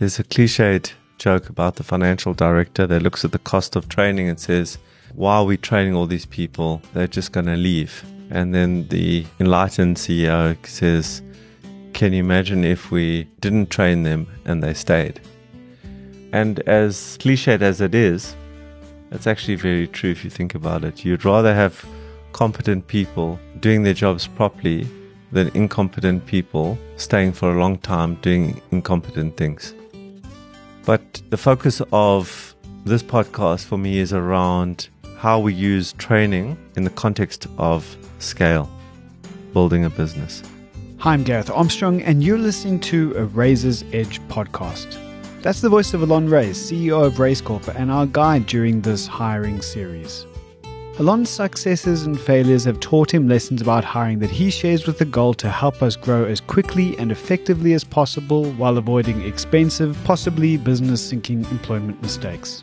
There's a cliched joke about the financial director that looks at the cost of training and says, Why are we training all these people? They're just going to leave. And then the enlightened CEO says, Can you imagine if we didn't train them and they stayed? And as cliched as it is, it's actually very true if you think about it. You'd rather have competent people doing their jobs properly than incompetent people staying for a long time doing incompetent things. But the focus of this podcast for me is around how we use training in the context of scale, building a business. Hi, I'm Gareth Armstrong, and you're listening to a Razor's Edge podcast. That's the voice of Allon Raiz, CEO of Raizcorp, and our guide during this hiring series. Allon's successes and failures have taught him lessons about hiring that he shares with the goal to help us grow as quickly and effectively as possible while avoiding expensive, possibly business sinking employment mistakes.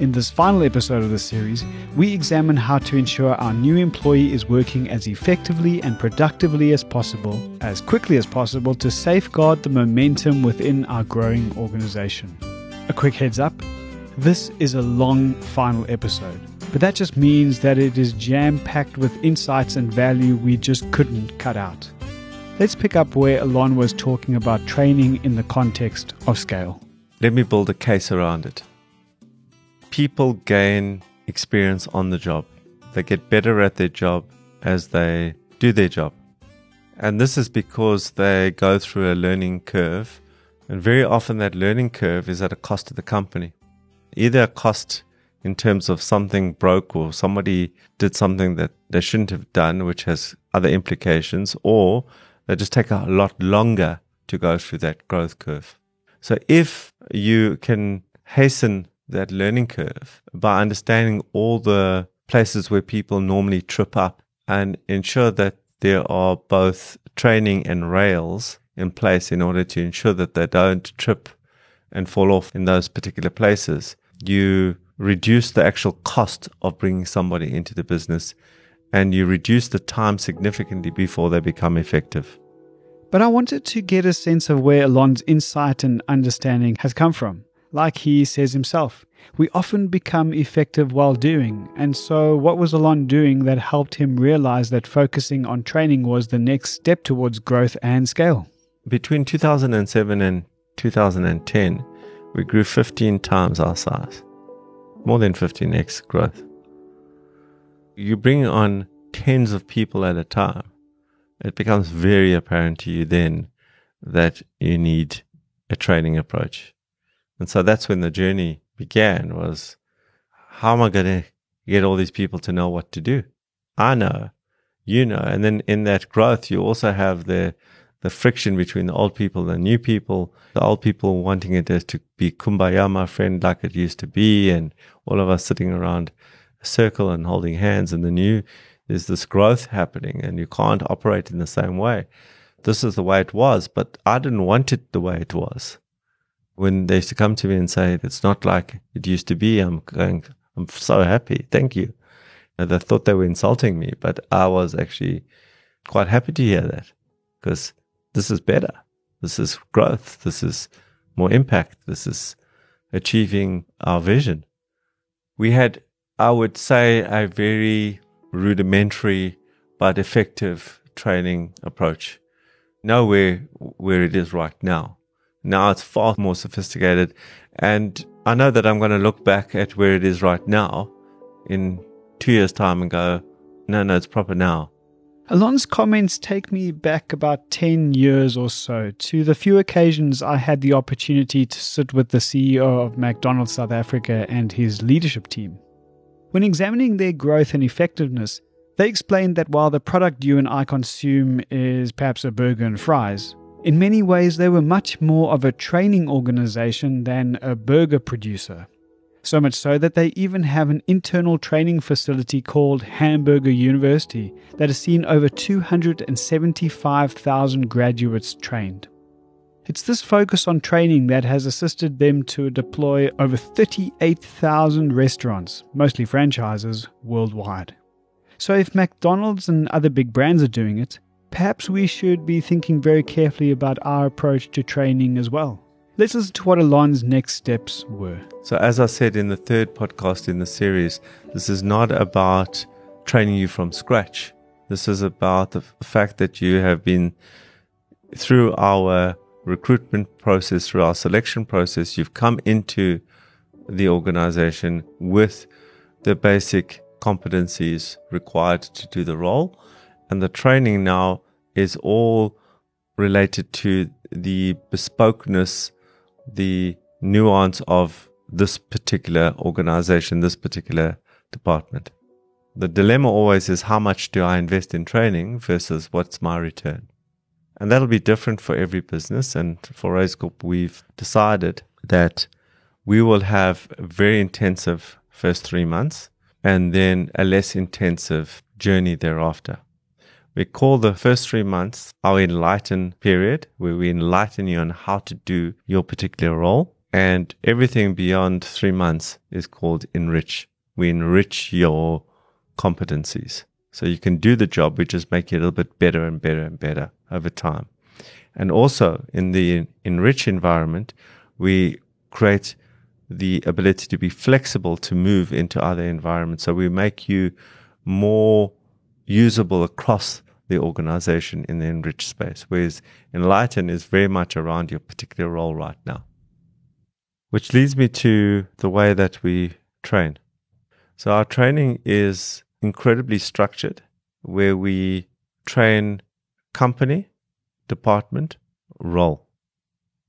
In this final episode of the series, we examine how to ensure our new employee is working as effectively and productively as possible, as quickly as possible, to safeguard the momentum within our growing organization. A quick heads up this is a long final episode. But that just means that it is jam packed with insights and value we just couldn't cut out. Let's pick up where Allon was talking about training in the context of scale. Let me build a case around it. People gain experience on the job, they get better at their job as they do their job. And this is because they go through a learning curve. And very often that learning curve is at a cost to the company. Either a cost in terms of something broke or somebody did something that they shouldn't have done, which has other implications, or they just take a lot longer to go through that growth curve. So if you can hasten that learning curve by understanding all the places where people normally trip up and ensure that there are both training and rails in place in order to ensure that they don't trip and fall off in those particular places, you reduce the actual cost of bringing somebody into the business and you reduce the time significantly before they become effective. But I wanted to get a sense of where Allon's insight and understanding has come from. Like he says himself, we often become effective while doing. And so, what was Allon doing that helped him realize that focusing on training was the next step towards growth and scale? Between 2007 and 2010, we grew 15 times our size more than 15x growth. You bring on tens of people at a time, it becomes very apparent to you then that you need a training approach. And so that's when the journey began was how am I going to get all these people to know what to do? I know, you know, and then in that growth, you also have the the friction between the old people and new people, the old people wanting it to be kumbaya, my friend, like it used to be, and all of us sitting around a circle and holding hands, and the new, there's this growth happening, and you can't operate in the same way. This is the way it was, but I didn't want it the way it was. When they used to come to me and say, it's not like it used to be, I'm going, I'm so happy. Thank you. And they thought they were insulting me, but I was actually quite happy to hear that because this is better. This is growth. This is more impact. This is achieving our vision. We had, I would say, a very rudimentary but effective training approach. Nowhere where it is right now. Now it's far more sophisticated. And I know that I'm going to look back at where it is right now in two years' time and go, no, no, it's proper now. Allon's comments take me back about 10 years or so to the few occasions I had the opportunity to sit with the CEO of McDonald's South Africa and his leadership team. When examining their growth and effectiveness, they explained that while the product you and I consume is perhaps a burger and fries, in many ways they were much more of a training organization than a burger producer. So much so that they even have an internal training facility called Hamburger University that has seen over 275,000 graduates trained. It's this focus on training that has assisted them to deploy over 38,000 restaurants, mostly franchises, worldwide. So, if McDonald's and other big brands are doing it, perhaps we should be thinking very carefully about our approach to training as well. Let's listen to what Allon's next steps were. So, as I said in the third podcast in the series, this is not about training you from scratch. This is about the fact that you have been through our recruitment process, through our selection process, you've come into the organization with the basic competencies required to do the role. And the training now is all related to the bespokeness, the nuance of this particular organization, this particular department. The dilemma always is how much do I invest in training versus what's my return? And that'll be different for every business. And for Raise we've decided that we will have a very intensive first three months and then a less intensive journey thereafter. We call the first three months our enlighten period, where we enlighten you on how to do your particular role. And everything beyond three months is called enrich. We enrich your competencies. So you can do the job, we just make it a little bit better and better and better over time. And also in the enrich environment, we create the ability to be flexible to move into other environments. So we make you more usable across the organization in the enriched space, whereas enlighten is very much around your particular role right now. Which leads me to the way that we train. So our training is incredibly structured where we train company, department, role.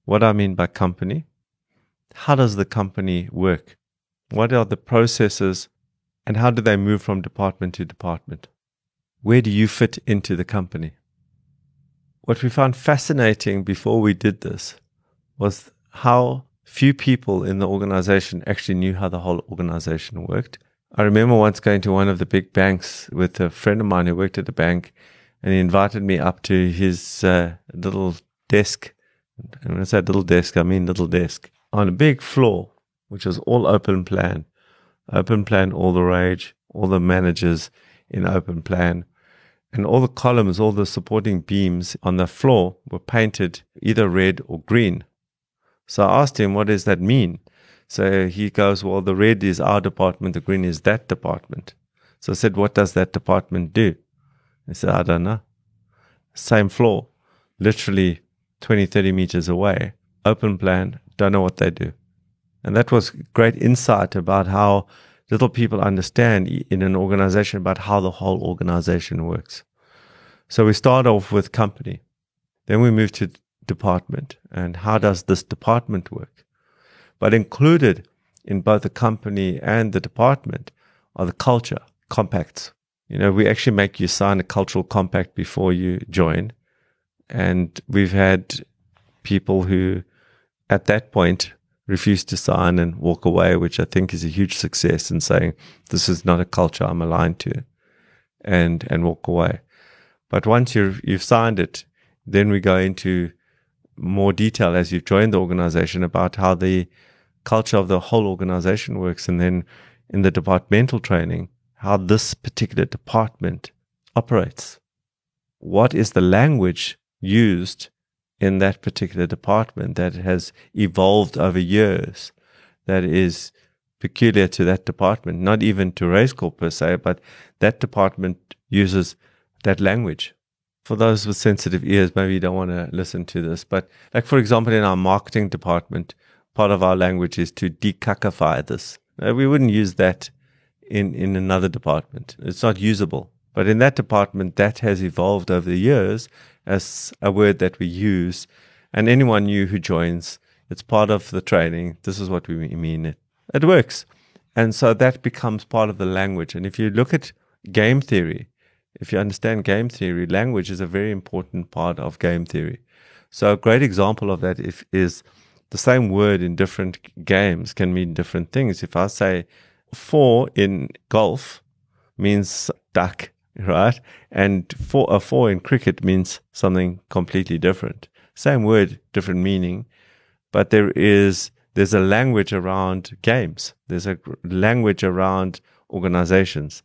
What I mean by company, how does the company work? What are the processes and how do they move from department to department? Where do you fit into the company? What we found fascinating before we did this was how few people in the organization actually knew how the whole organization worked I remember once going to one of the big banks with a friend of mine who worked at the bank, and he invited me up to his uh, little desk. And when I say little desk, I mean little desk on a big floor, which was all open plan. Open plan, all the rage, all the managers in open plan. And all the columns, all the supporting beams on the floor were painted either red or green. So I asked him, what does that mean? So he goes, Well, the red is our department, the green is that department. So I said, What does that department do? He said, I don't know. Same floor, literally 20, 30 meters away, open plan, don't know what they do. And that was great insight about how little people understand in an organization about how the whole organization works. So we start off with company. Then we move to department and how does this department work? But included in both the company and the department are the culture compacts. You know, we actually make you sign a cultural compact before you join. And we've had people who, at that point, refuse to sign and walk away, which I think is a huge success in saying, this is not a culture I'm aligned to, and, and walk away. But once you've, you've signed it, then we go into more detail as you've joined the organization about how the culture of the whole organization works. And then in the departmental training, how this particular department operates. What is the language used in that particular department that has evolved over years that is peculiar to that department, not even to Raizcorp per se, but that department uses that language. For those with sensitive ears, maybe you don't want to listen to this, but like for example, in our marketing department, part of our language is to decacify this. Uh, we wouldn't use that in, in another department. It's not usable. But in that department, that has evolved over the years as a word that we use. And anyone new who joins, it's part of the training. This is what we mean. It, it works. And so that becomes part of the language. And if you look at game theory, if you understand game theory, language is a very important part of game theory. So a great example of that if, is the same word in different games can mean different things. If I say four in golf means duck, right? And four, a four in cricket means something completely different. Same word, different meaning, but there is, there's a language around games. There's a language around organizations.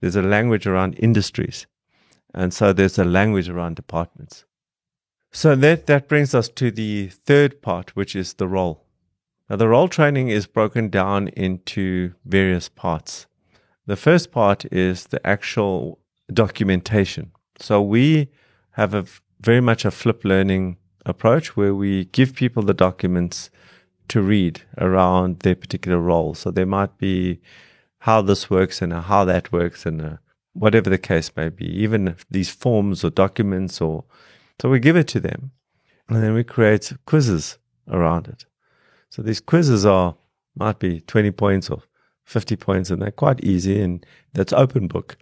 There's a language around industries. And so there's a language around departments. So that, that brings us to the third part, which is the role. Now, the role training is broken down into various parts. The first part is the actual documentation. So we have a very much a flip learning approach where we give people the documents to read around their particular role. So there might be how this works and how that works and uh, whatever the case may be, even these forms or documents or so we give it to them and then we create quizzes around it. So these quizzes are might be 20 points or 50 points and they're quite easy and that's open book.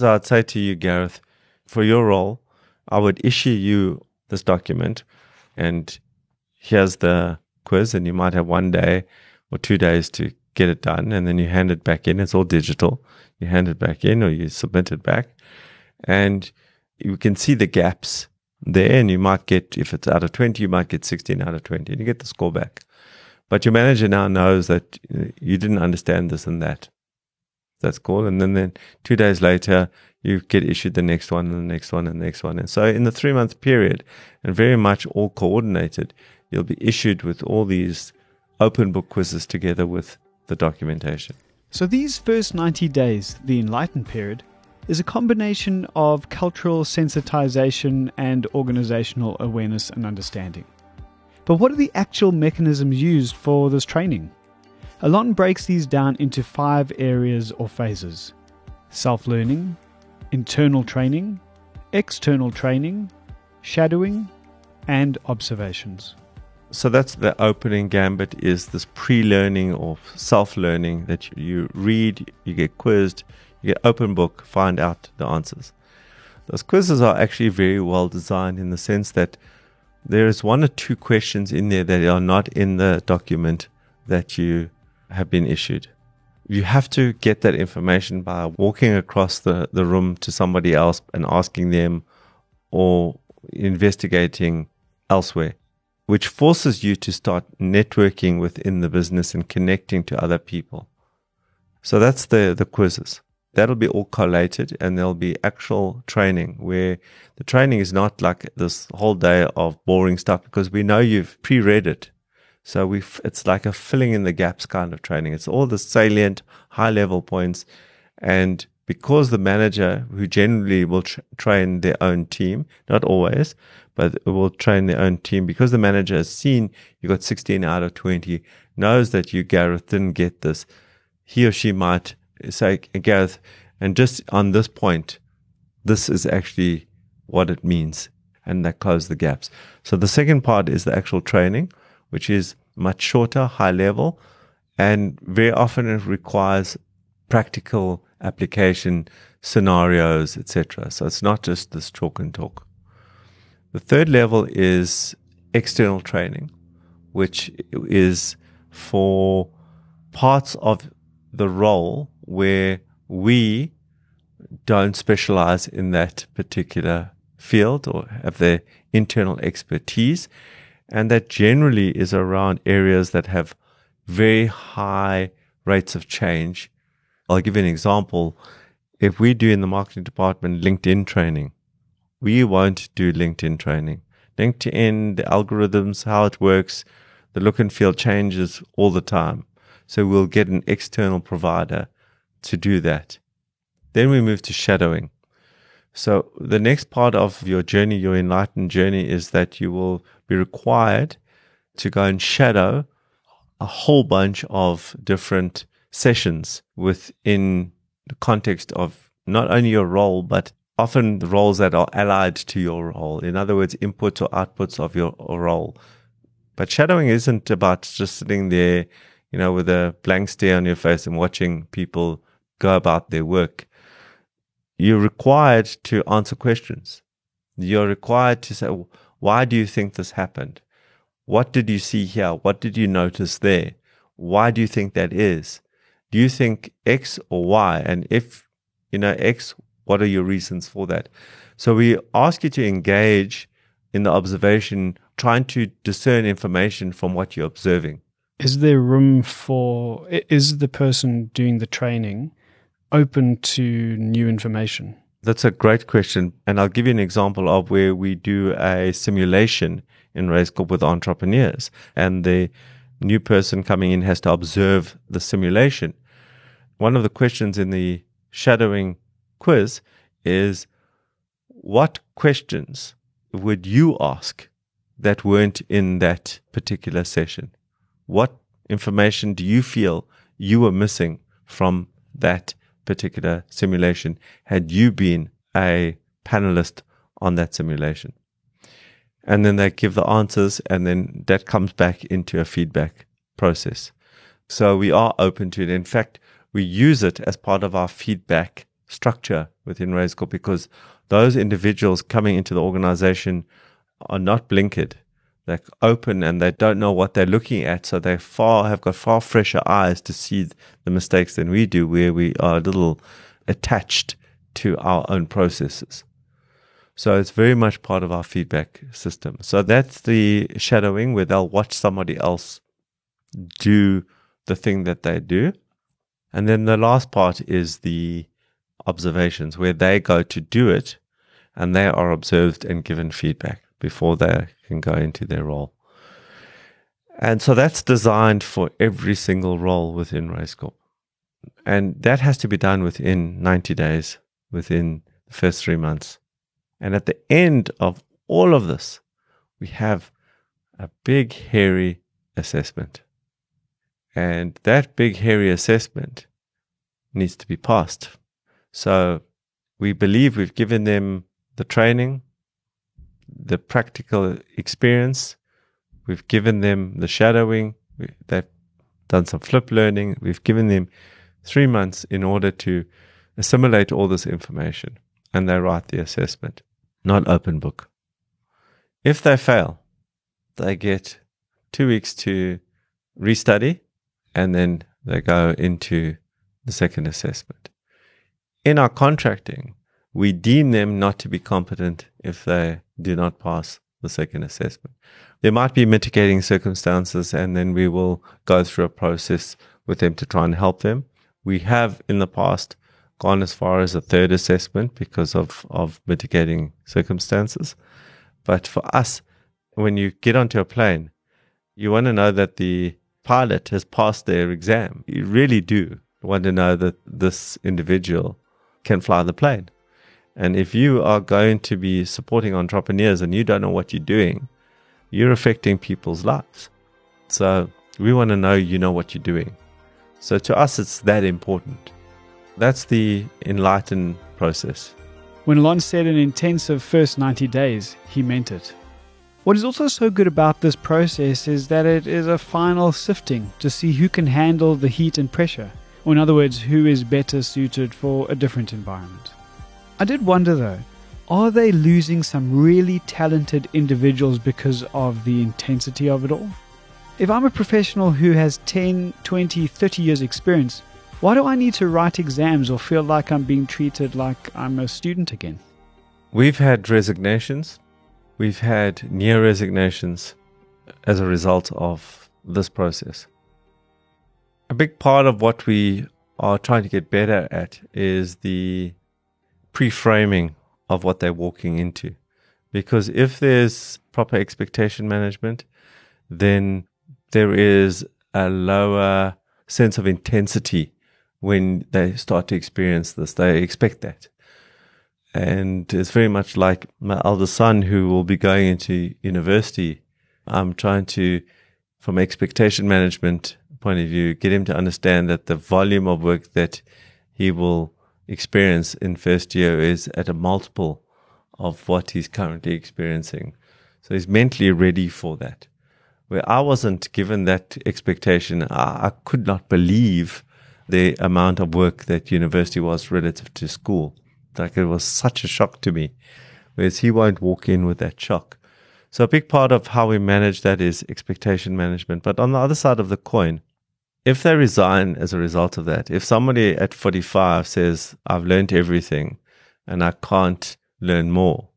So I'd say to you, Gareth, for your role, I would issue you this document and here's the quiz and you might have one day or two days to get it done and then you hand it back in. It's all digital. You hand it back in or you submit it back and you can see the gaps there and you might get, if it's out of 20, you might get 16 out of 20 and you get the score back. But your manager now knows that you didn't understand this and that. That's cool. And then, then two days later, you get issued the next one and the next one and the next one. And so in the three month period, and very much all coordinated, you'll be issued with all these open book quizzes together with the documentation. So these first 90 days, the enlightened period, is a combination of cultural sensitization and organizational awareness and understanding. But what are the actual mechanisms used for this training? Allon breaks these down into five areas or phases self learning, internal training, external training, shadowing, and observations. So that's the opening gambit is this pre-learning or self-learning that you read, you get quizzed, you get open book, find out the answers. Those quizzes are actually very well designed in the sense that there is one or two questions in there that are not in the document that you have been issued. You have to get that information by walking across the, the room to somebody else and asking them or investigating elsewhere, which forces you to start networking within the business and connecting to other people. So that's the, the quizzes that'll be all collated and there'll be actual training where the training is not like this whole day of boring stuff because we know you've pre-read it. So we it's like a filling in the gaps kind of training. It's all the salient high level points and because the manager who generally will tra- train their own team, not always, but will train their own team because the manager has seen you got 16 out of 20, knows that you, Gareth, didn't get this. He or she might say, Gareth, and just on this point, this is actually what it means. And that closes the gaps. So the second part is the actual training, which is much shorter, high level, and very often it requires practical application scenarios, etc. So it's not just this talk and talk. The third level is external training, which is for parts of the role where we don't specialize in that particular field or have the internal expertise. And that generally is around areas that have very high rates of change. I'll give you an example. If we do in the marketing department LinkedIn training, we won't do LinkedIn training. LinkedIn, the algorithms, how it works, the look and feel changes all the time. So we'll get an external provider to do that. Then we move to shadowing. So the next part of your journey, your enlightened journey, is that you will be required to go and shadow a whole bunch of different sessions within the context of not only your role, but often the roles that are allied to your role. In other words, inputs or outputs of your role. But shadowing isn't about just sitting there you know, with a blank stare on your face and watching people go about their work. You're required to answer questions. You're required to say, why do you think this happened? What did you see here? What did you notice there? Why do you think that is? Do you think X or Y? And if you know X, what are your reasons for that? So we ask you to engage in the observation, trying to discern information from what you're observing is there room for is the person doing the training open to new information That's a great question. And I'll give you an example of where we do a simulation in Raizcorp with entrepreneurs. And the new person coming in has to observe the simulation. One of the questions in the shadowing quiz is what questions would you ask that weren't in that particular session? What information do you feel you were missing from that particular simulation had you been a panelist on that simulation? And then they give the answers, and then that comes back into a feedback process. So we are open to it. In fact, we use it as part of our feedback structure within Raizcorp because those individuals coming into the organization are not blinkered. They're open and they don't know what they're looking at. So they far have got far fresher eyes to see the mistakes than we do, where we are a little attached to our own processes. So it's very much part of our feedback system. So that's the shadowing where they'll watch somebody else do the thing that they do. And then the last part is the observations where they go to do it and they are observed and given feedback before they can go into their role. And so that's designed for every single role within Raizcorp. And that has to be done within 90 days, within the first three months. And at the end of all of this, we have a big, hairy assessment. And that big, hairy assessment needs to be passed. So we believe we've given them the training, the practical experience. We've given them the shadowing. They've done some flip learning. We've given them three months in order to assimilate all this information and they write the assessment, not open book. If they fail, they get two weeks to restudy and then they go into the second assessment. In our contracting, we deem them not to be competent if they do not pass the second assessment. There might be mitigating circumstances, and then we will go through a process with them to try and help them. We have in the past gone as far as a third assessment because of, of mitigating circumstances. But for us, when you get onto a plane, you want to know that the pilot has passed their exam. You really do want to know that this individual can fly the plane. And if you are going to be supporting entrepreneurs and you don't know what you're doing, you're affecting people's lives. So we want to know you know what you're doing. So to us, it's that important. That's the enlightened process. When Allon said an intensive first 90 days, he meant it. What is also so good about this process is that it is a final sifting to see who can handle the heat and pressure, or in other words, who is better suited for a different environment. I did wonder though, are they losing some really talented individuals because of the intensity of it all? If I'm a professional who has 10, 20, 30 years experience, why do I need to write exams or feel like I'm being treated like I'm a student again? We've had resignations. We've had near resignations as a result of this process. A big part of what we are trying to get better at is the pre-framing of what they're walking into. Because if there's proper expectation management, then there is a lower sense of intensity when they start to experience this. They expect that. And it's very much like my eldest son who will be going into university. I'm trying to, from expectation management point of view, get him to understand that the volume of work that he will experience in first year is at a multiple of what he's currently experiencing. So he's mentally ready for that. Where I wasn't given that expectation, I, I could not believe the amount of work that university was relative to school. Like it was such a shock to me. Whereas he won't walk in with that shock. So a big part of how we manage that is expectation management. But on the other side of the coin, if they resign as a result of that, if somebody at 45 says, I've learned everything and I can't learn more,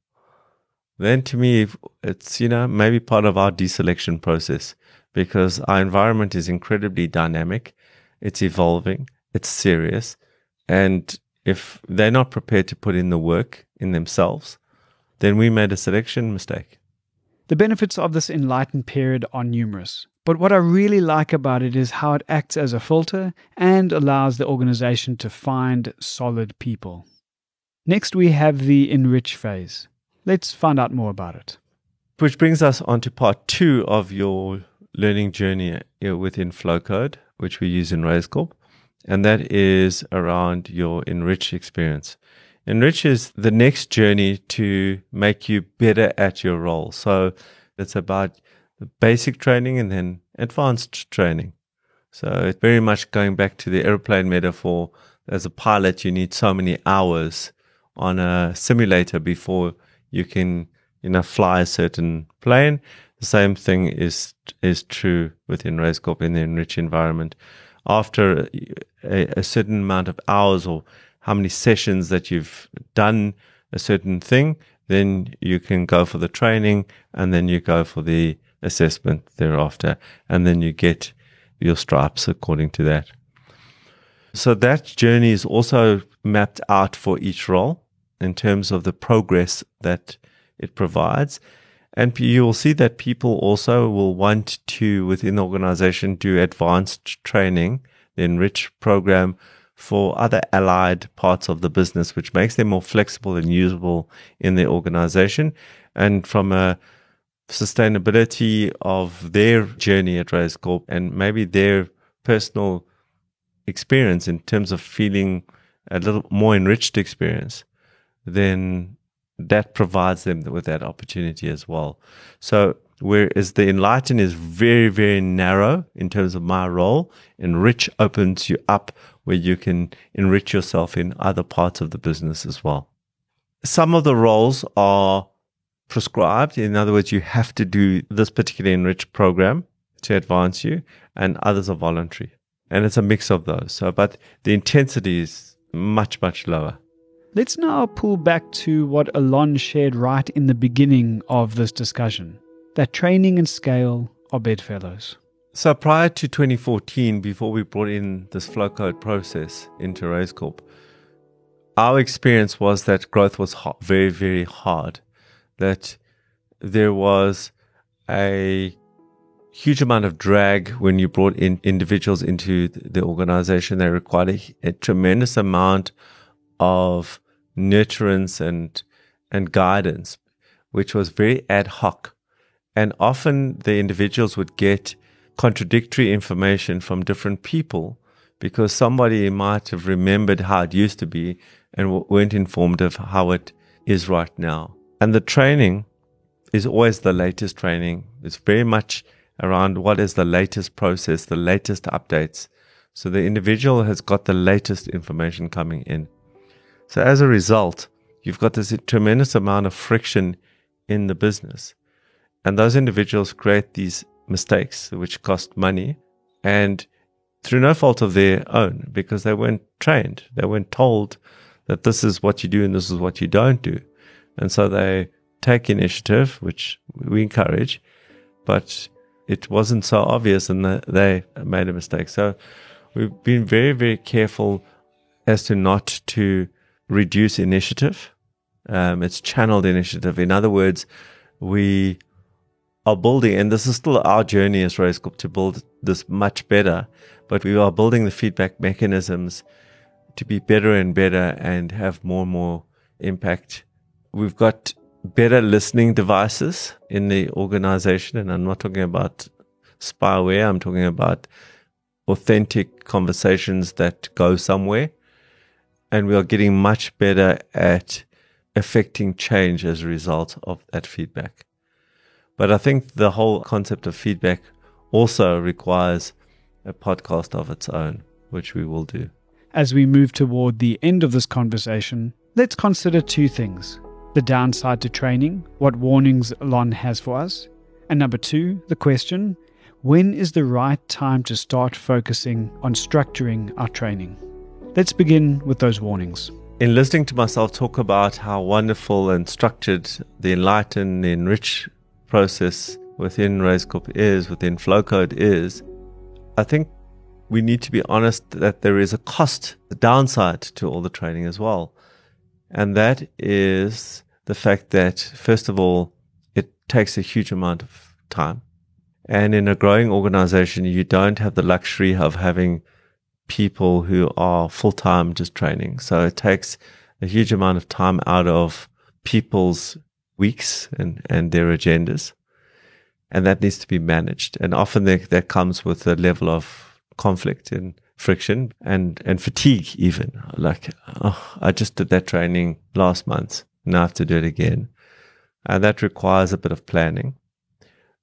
then to me, it's, you know, maybe part of our deselection process because our environment is incredibly dynamic. It's evolving. It's serious. And if they're not prepared to put in the work in themselves, then we made a selection mistake. The benefits of this enlightened period are numerous. But what I really like about it is how it acts as a filter and allows the organization to find solid people. Next, we have the enrich phase. Let's find out more about it. Which brings us on to part two of your learning journey uh, within Flowcode, which we use in Raizcorp. And that is around your enrich experience. Enrich is the next journey to make you better at your role. So it's about basic training and then advanced training. So it's very much going back to the airplane metaphor. As a pilot, you need so many hours on a simulator before you can, you know, fly a certain plane. The same thing is is true within Raizcorp in the enriched environment. After a, a certain amount of hours or how many sessions that you've done a certain thing, then you can go for the training and then you go for the assessment thereafter, and then you get your stripes according to that. So that journey is also mapped out for each role in terms of the progress that it provides. And you will see that people also will want to, within the organization, do advanced training, the enrich program for other allied parts of the business, which makes them more flexible and usable in the organization. And from a sustainability of their journey at Raizcorp and maybe their personal experience in terms of feeling a little more enriched experience, then that provides them with that opportunity as well. So whereas the enlighten is very, very narrow in terms of my role, enrich opens you up where you can enrich yourself in other parts of the business as well. Some of the roles are prescribed. In other words, you have to do this particular enriched program to advance you, and others are voluntary. And it's a mix of those. So, but the intensity is much, much lower. Let's now pull back to what Allon shared right in the beginning of this discussion that training and scale are bedfellows. So, prior to 2014, before we brought in this Flowcode process into Raizcorp, our experience was that growth was hard, very, very hard that there was a huge amount of drag when you brought in individuals into the organization. They required a, a tremendous amount of nurturance and and guidance, which was very ad hoc. And often the individuals would get contradictory information from different people because somebody might have remembered how it used to be and weren't informed of how it is right now. And the training is always the latest training. It's very much around what is the latest process, the latest updates. So the individual has got the latest information coming in. So as a result, you've got this tremendous amount of friction in the business. And those individuals create these mistakes which cost money and through no fault of their own because they weren't trained. They weren't told that this is what you do and this is what you don't do. And so they take initiative, which we encourage, but it wasn't so obvious and they made a mistake. So we've been very, very careful as to not to reduce initiative. Um, it's channeled initiative. In other words, we are building, and this is still our journey as Raizcorp to build this much better, but we are building the feedback mechanisms to be better and better and have more and more impact We've got better listening devices in the organization. And I'm not talking about spyware. I'm talking about authentic conversations that go somewhere. And we are getting much better at affecting change as a result of that feedback. But I think the whole concept of feedback also requires a podcast of its own, which we will do. As we move toward the end of this conversation, let's consider two things the downside to training, what warnings Allon has for us, and number two, the question when is the right time to start focusing on structuring our training? Let's begin with those warnings. In listening to myself talk about how wonderful and structured the enlighten, the enrich process within Raizcorp is, within Flowcode is, I think we need to be honest that there is a cost, a downside to all the training as well. And that is the fact that, first of all, it takes a huge amount of time. And in a growing organization, you don't have the luxury of having people who are full time just training. So it takes a huge amount of time out of people's weeks and, and their agendas. And that needs to be managed. And often that, comes with a level of conflict and friction and, and fatigue, even. Like, oh, I just did that training last month. Now I have to do it again. And that requires a bit of planning.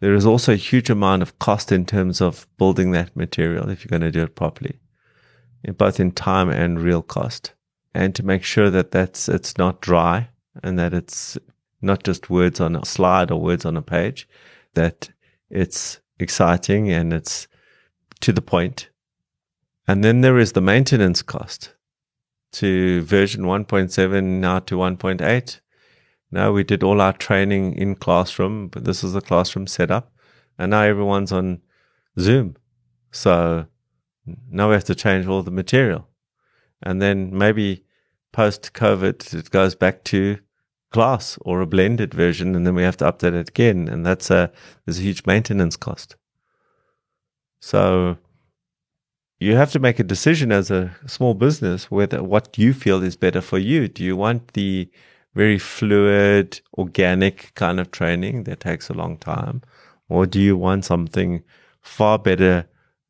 There is also a huge amount of cost in terms of building that material if you're going to do it properly, both in time and real cost. And to make sure that that's, it's not dry and that it's not just words on a slide or words on a page, that it's exciting and it's to the point. And then there is the maintenance cost to version 1.7 now to 1.8. Now we did all our training in classroom, but this is the classroom setup. And now everyone's on Zoom. So now we have to change all the material. And then maybe post COVID, it goes back to class or a blended version. And then we have to update it again. And that's a, there's a huge maintenance cost. So you have to make a decision as a small business whether what you feel is better for you. Do you want the very fluid, organic kind of training that takes a long time? Or do you want something far better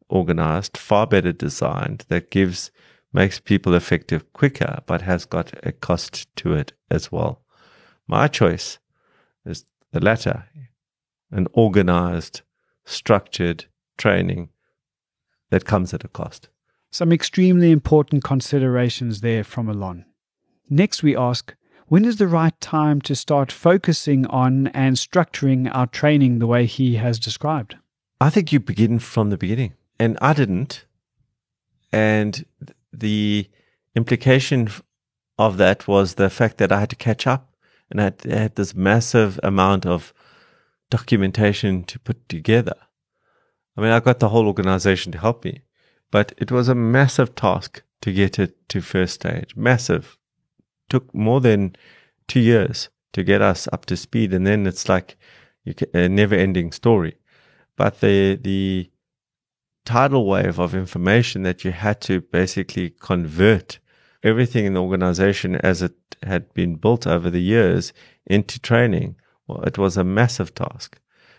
organized, far better designed that gives, makes people effective quicker, but has got a cost to it as well? My choice is the latter an organized, structured training that comes at a cost. Some extremely important considerations there from Allon. Next, we ask when is the right time to start focusing on and structuring our training the way he has described? I think you begin from the beginning. And I didn't. And the implication of that was the fact that I had to catch up and I had, I had this massive amount of documentation to put together. I mean, I got the whole organization to help me, but it was a massive task to get it to first stage. Massive took more than two years to get us up to speed, and then it's like a never-ending story. But the the tidal wave of information that you had to basically convert everything in the organization as it had been built over the years into training. Well, it was a massive task,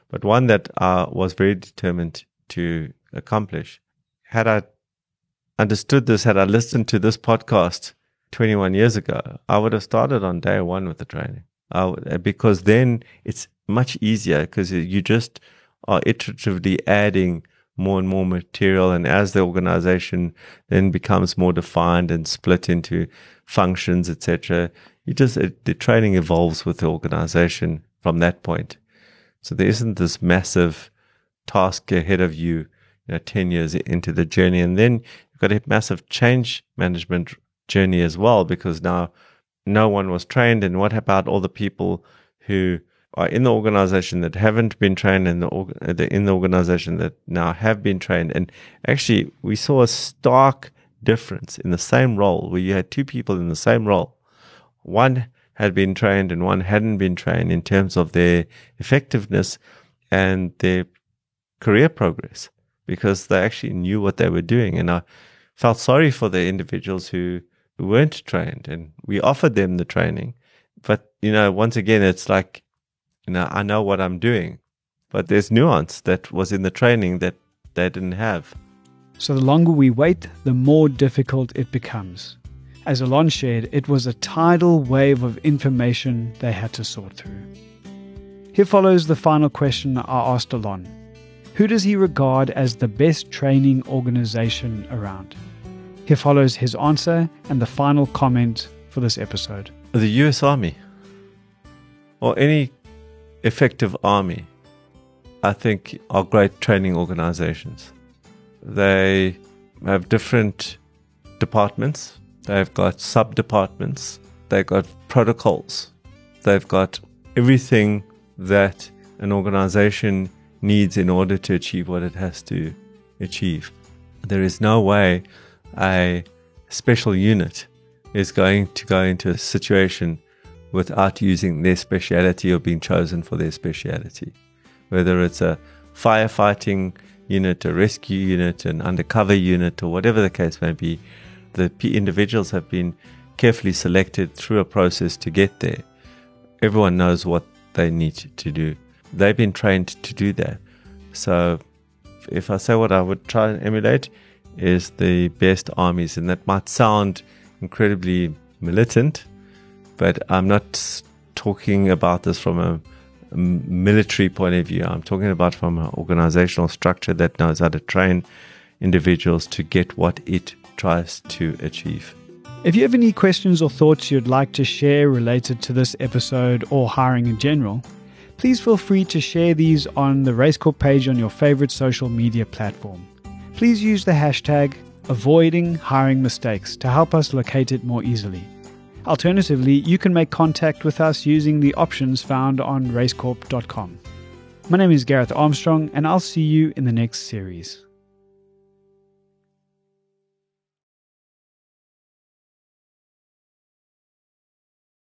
but one that I was very determined to accomplish. Had I understood this, had I listened to this podcast 21 years ago, I would have started on day one with the training. Would, uh, because then it's much easier because you just are iteratively adding more and more material. And as the organization then becomes more defined and split into functions, etc., you just, it, the training evolves with the organization from that point. So there isn't this massive task ahead of you, you know, 10 years into the journey. And then you've got a massive change management journey as well, because now no one was trained. And what about all the people who are in the organization that haven't been trained in the, in the organization that now have been trained? And actually, we saw a stark difference in the same role where you had two people in the same role. One had been trained and one hadn't been trained in terms of their effectiveness and their career progress because they actually knew what they were doing. And I felt sorry for the individuals who weren't trained and we offered them the training. But, you know, once again, it's like, you know, I know what I'm doing, but there's nuance that was in the training that they didn't have. So the longer we wait, the more difficult it becomes. As Allon shared, it was a tidal wave of information they had to sort through. Here follows the final question I asked Allon. Who does he regard as the best training organization around? Here follows his answer and the final comment for this episode. The US Army, or any effective army, I think are great training organizations. They have different departments, they've got sub departments, they've got protocols, they've got everything that an organization needs in order to achieve what it has to achieve. There is no way a special unit is going to go into a situation without using their speciality or being chosen for their speciality. Whether it's a firefighting unit, a rescue unit, an undercover unit, or whatever the case may be, the individuals have been carefully selected through a process to get there. Everyone knows what they need to do. They've been trained to do that. So, if I say what I would try and emulate, is the best armies, and that might sound incredibly militant, but I'm not talking about this from a, military point of view. I'm talking about from an organizational structure that knows how to train individuals to get what it tries to achieve. If you have any questions or thoughts you'd like to share related to this episode or hiring in general, please feel free to share these on the Raizcorp page on your favorite social media platform. Please use the hashtag avoiding hiring mistakes to help us locate it more easily. Alternatively, you can make contact with us using the options found on raizcorp.com. My name is Gareth Armstrong, and I'll see you in the next series.